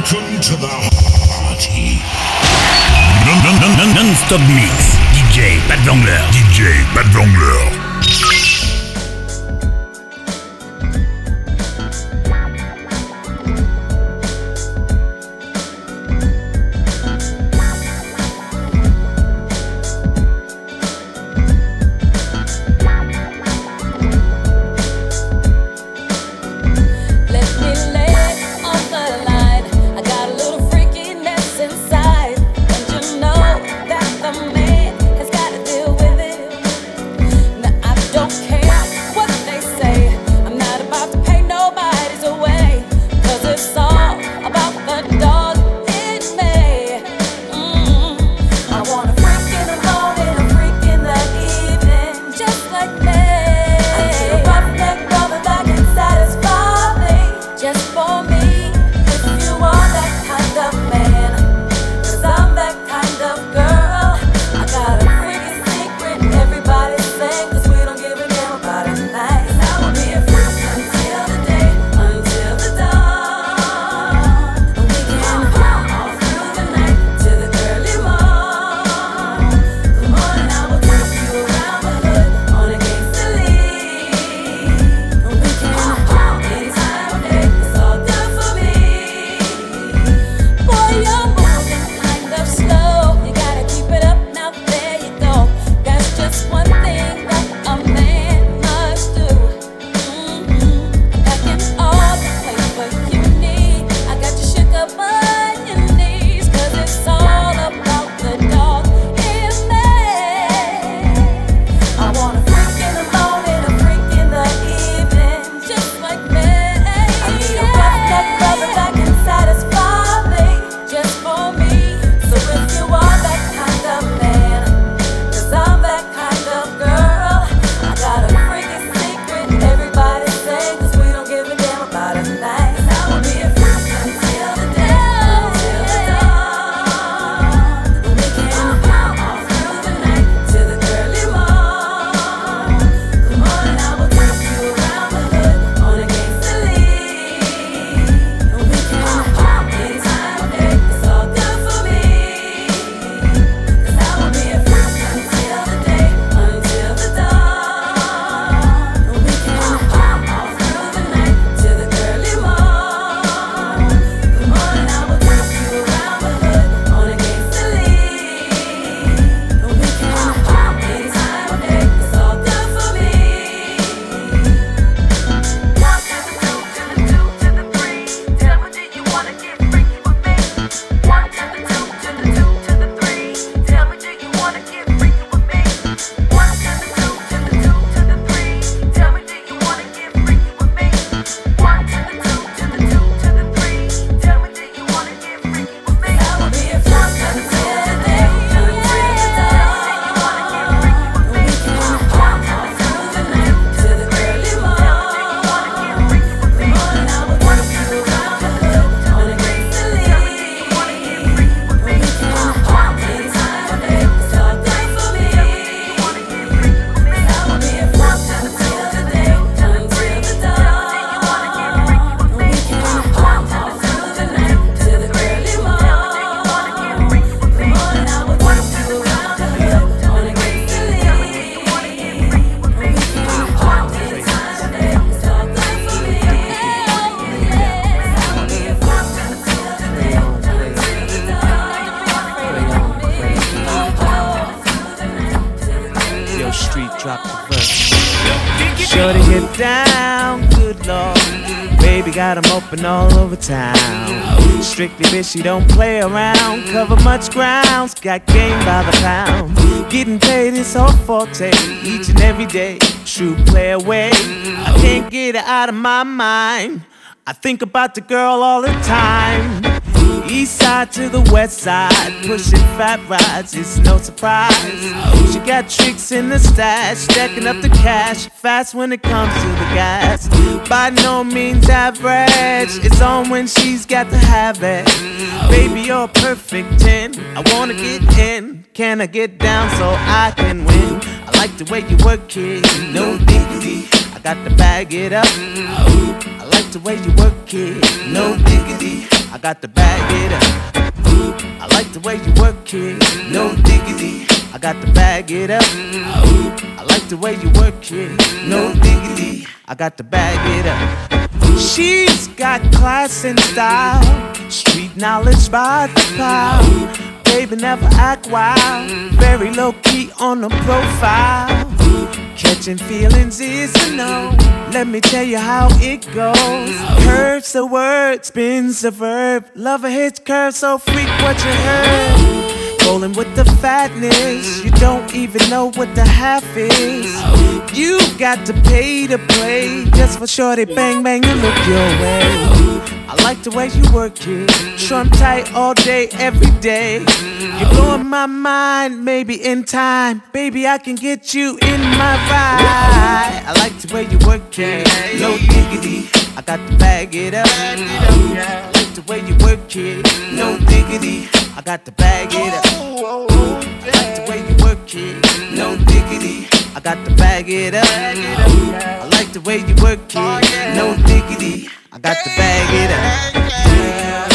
Welcome to the party. Non-stop mix. DJ Pat Vangler. DJ Pat Vangler. Open all over town. Strictly bitch, she don't play around. Cover much grounds, got game by the pound. Getting paid is her forte each and every day. True play away. I can't get it out of my mind. I think about the girl all the time. East side to the west side, pushing fat rides, it's no surprise. She got tricks in the stash, stacking up the cash, fast when it comes to the gas. By no means average, it's on when she's got to have it. Baby, you're perfect 10. I wanna get in, can I get down so I can win? I like the way you work it, no diggity. I got to bag it up. I like the way you work it, no diggity. I got to bag it up. I like the way you work it, no diggity. I got to bag it up. I like the way you work it, no diggity. I got to bag it up. She's got class and style, street knowledge by the pound. Baby, never act wild, very low key on the profile. Catching feelings is a no. Let me tell you how it goes. Curves a word, spins a verb. Love a hits curve, so freak what you heard. Rolling with the fatness, you don't even know what the half is. You got to pay to play just for shorty bang bang and look your way. I like the way you work it. Trump tight all day, every day. You're blowing my mind, maybe in time. Baby, I can get you in my ride. I like the way you work it. No diggity, I got to bag it up. I like the way you work it. No diggity, I got to bag it up. I like the way you work it. No diggity, I got to bag it up. I like the way you work it. No diggity. I got to bag it up. Cause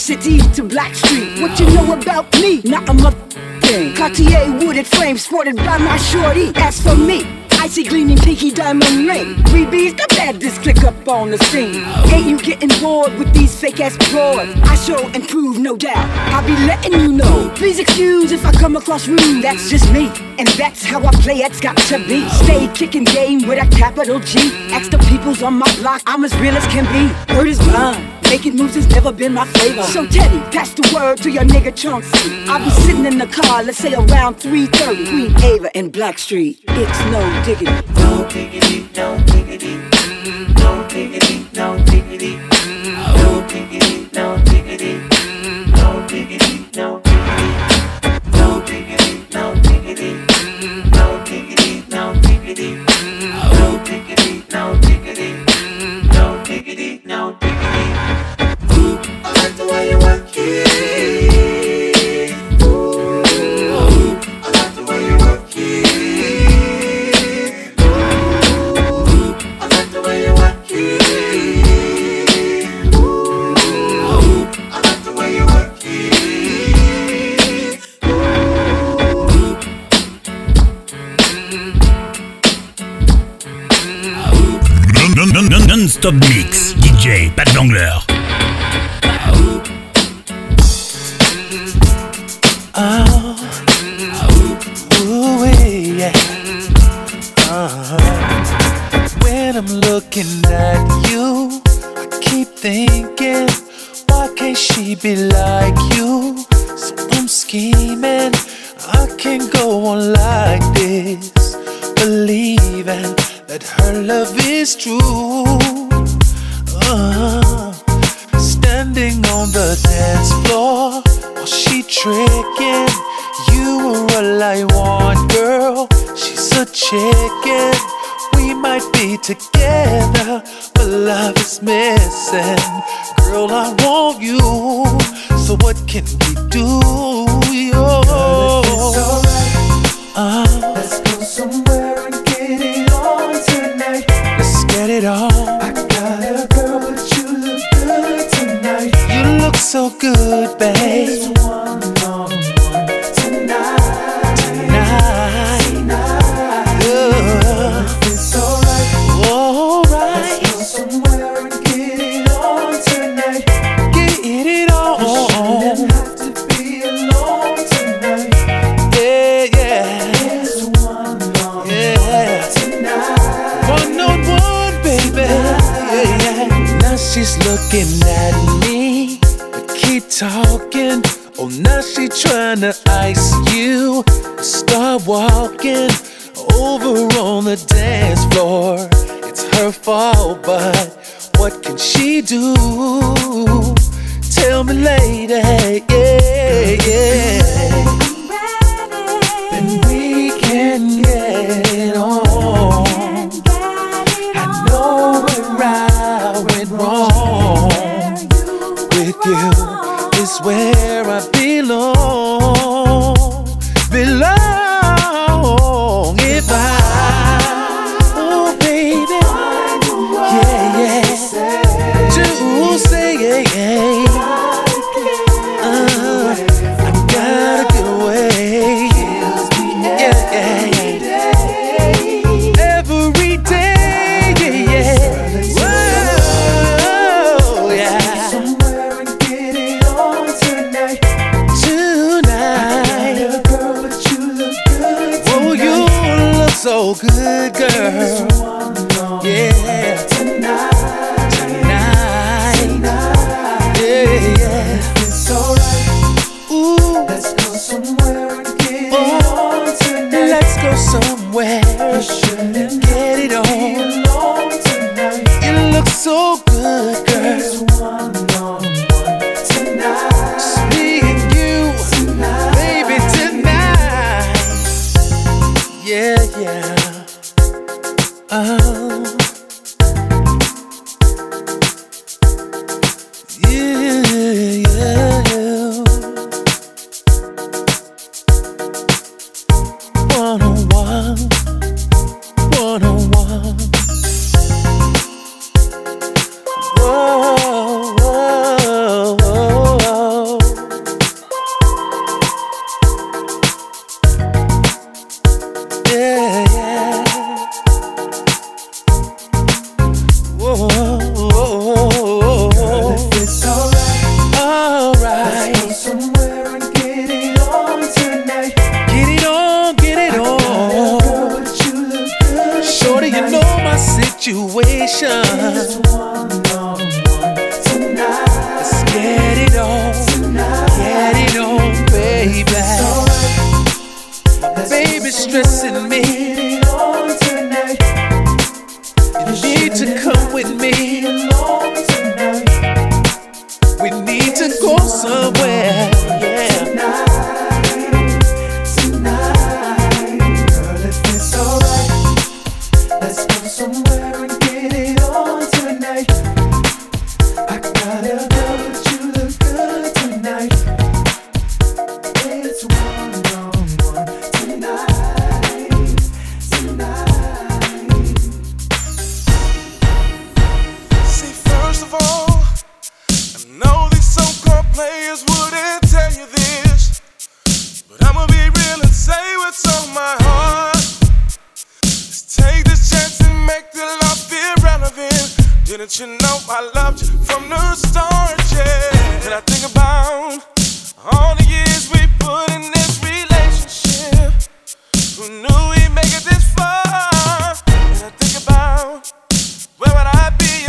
City to Blackstreet. What you know about me? Not a mother thing. Cartier wooded frame sported by my shorty. As for me, icy gleaming pinky diamond ring. We bees the baddest click up on the scene. Ain't you getting bored with these fake ass broads? I show and prove, no doubt. I'll be letting you know. Please excuse if I come across rude. That's just me, and that's how I play. It's got to be. Stay kicking game with a capital G. Ask the peoples on my block. I'm as real as can be. Word is bond. Making moves has never been my flavor. So Teddy, pass the word to your nigga Chauncey. I'll be sitting in the car, let's say around 3:30. Queen Ava and Blackstreet. It's no diggity. No diggity, no diggity. Mm-hmm. No diggity, no diggity. Mm-hmm. No diggity, non-stop du mix. DJ, pas de Let's go somewhere. Get it on. You look so good, girl. emotions. that you know I loved you from the start, yeah. And I think about all the years we put in this relationship. Who knew we'd make it this far? And I think about where would I be?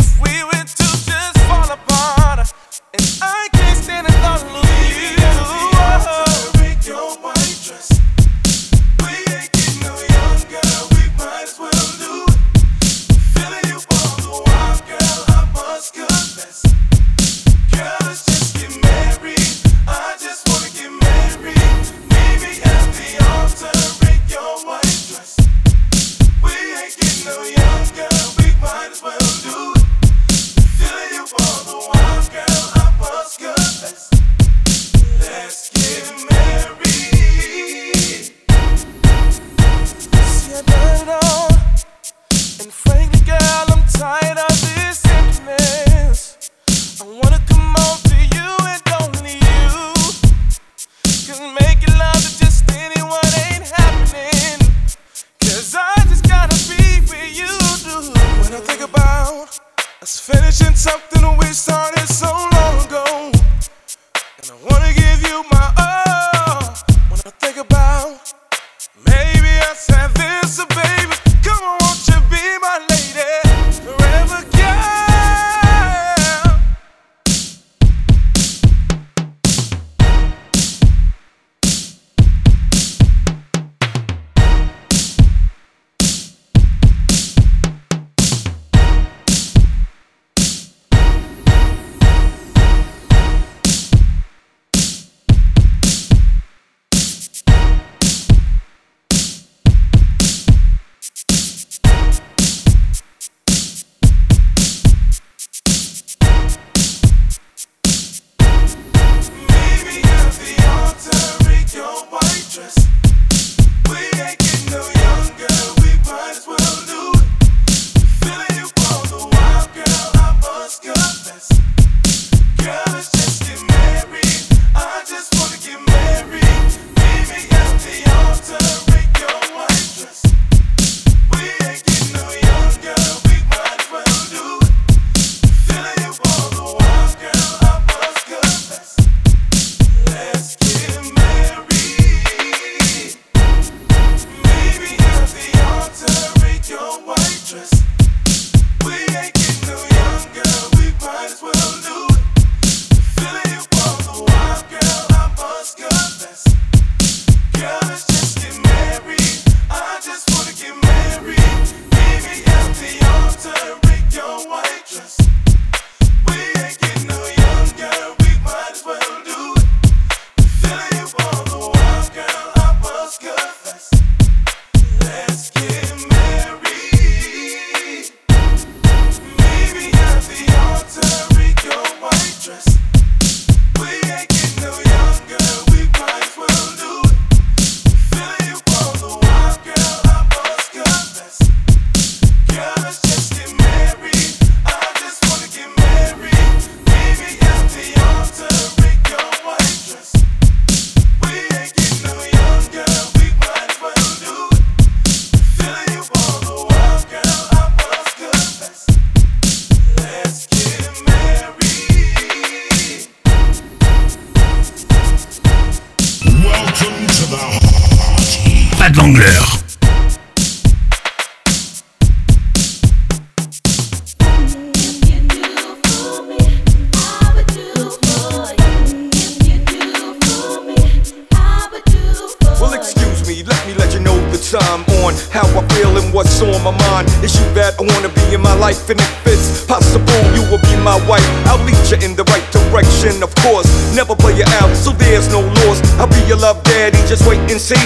Well, excuse me, let me let you know the time on how I feel and what's on my mind. Issue that I wanna be in my life, and if it's possible, you will be my wife. I'll lead you in the right direction, of course. Never play you out, so there's no loss. I'll be your love daddy, just wait and see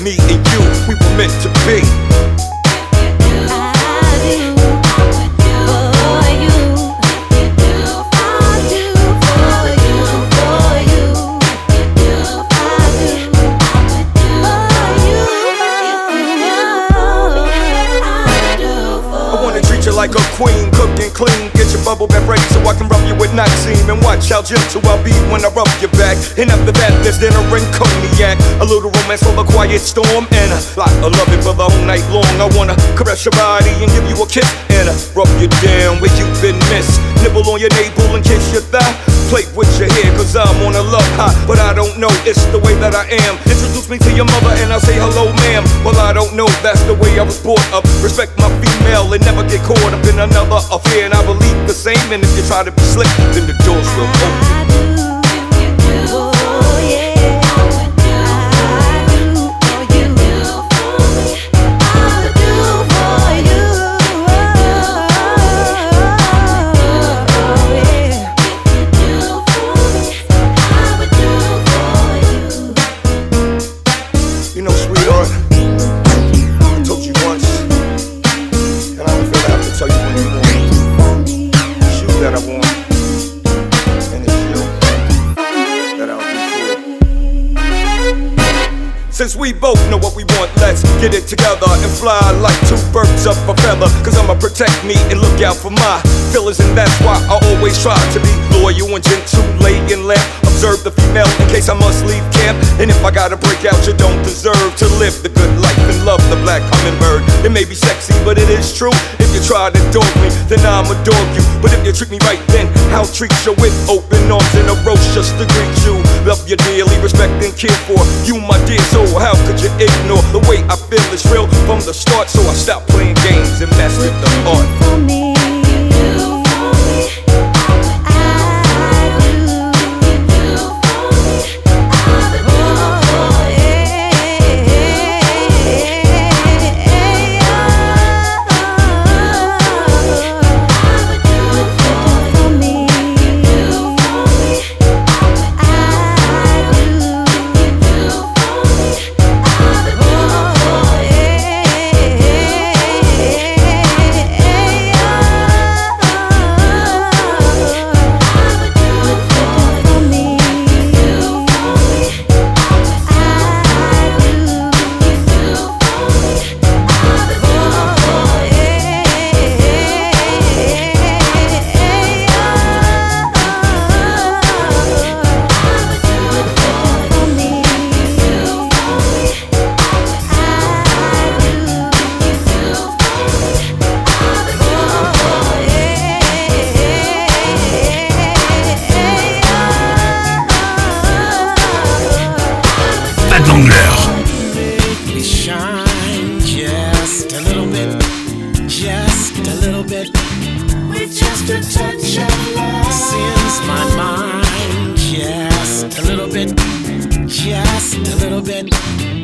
me and you, we were meant to be. Watch how gentle I'll be when I rub your back. And after that, there's dinner and cognac. A little romance for the quiet storm. And a lot of loving for the whole night long. I wanna caress your body and give you a kiss. And I rub you down where you've been missed. Nibble on your navel and kiss your thigh. Play with your hair, cause I'm on a love high. But I don't know, it's the way that I am. Introduce me to your mother and I'll say hello, ma'am. Well, I don't know, that's the way I was brought up. Respect my female and never get caught up in another affair. And I believe the same. And if you try to be slick, then the doors will open. Since we both know what we want, let's get it together and fly like two birds of a feather. Cause I'ma protect me and look out for my feelings, and that's why I always try to be loyal and gentle, lay and laugh. Observe the female in case I must leave camp. And if I gotta break out, you don't deserve to live the good life and love the black hummingbird. It may be sexy, but it is true. If you try to dog me, then I'ma dog you. But if you treat me right, then I'll treat you with open arms and a roast just to greet you. Love you dearly, respect and care for you, my dear. So how could you ignore the way I feel is real from the start? So I stopped playing games and with the heart. For me. Love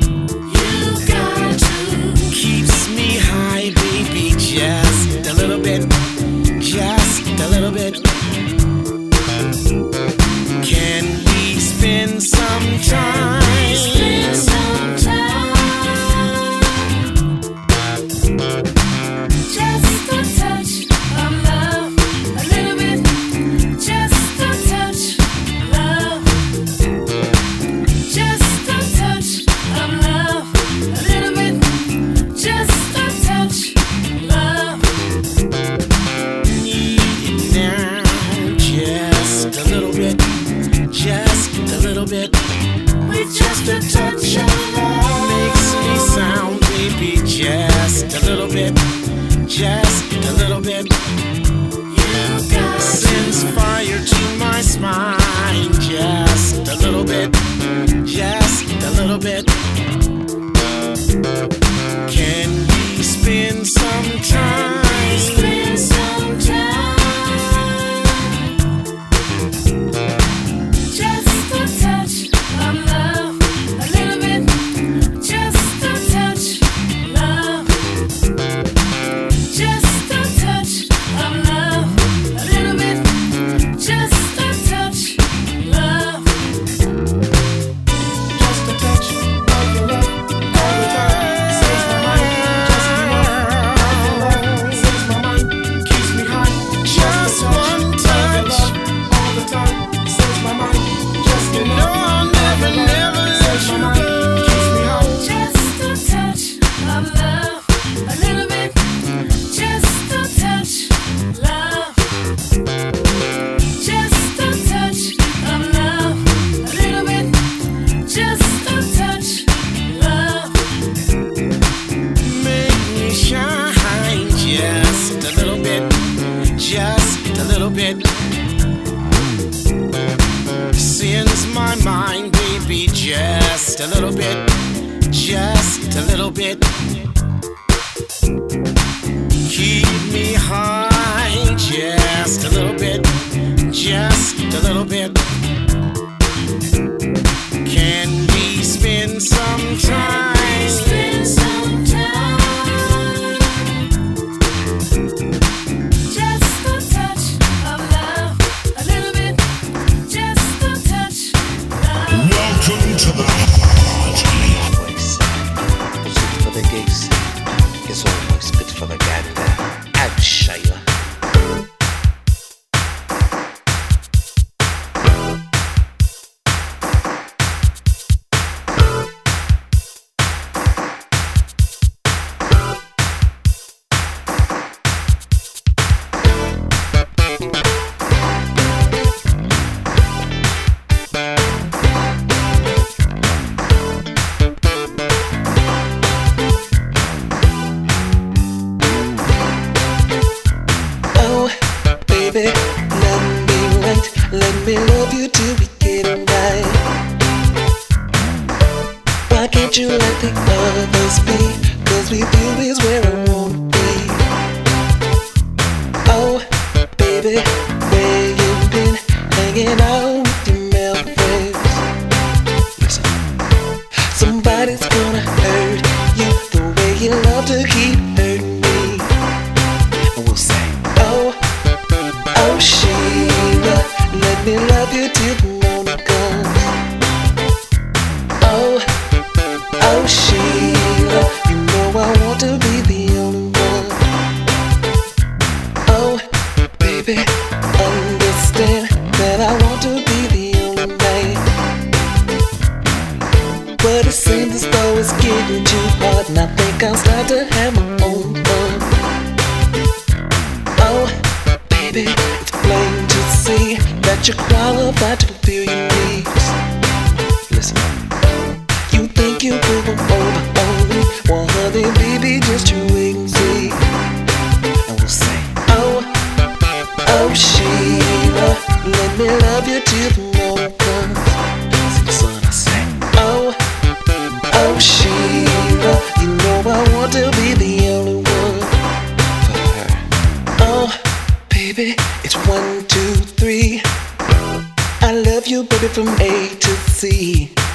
baby, from A to Z.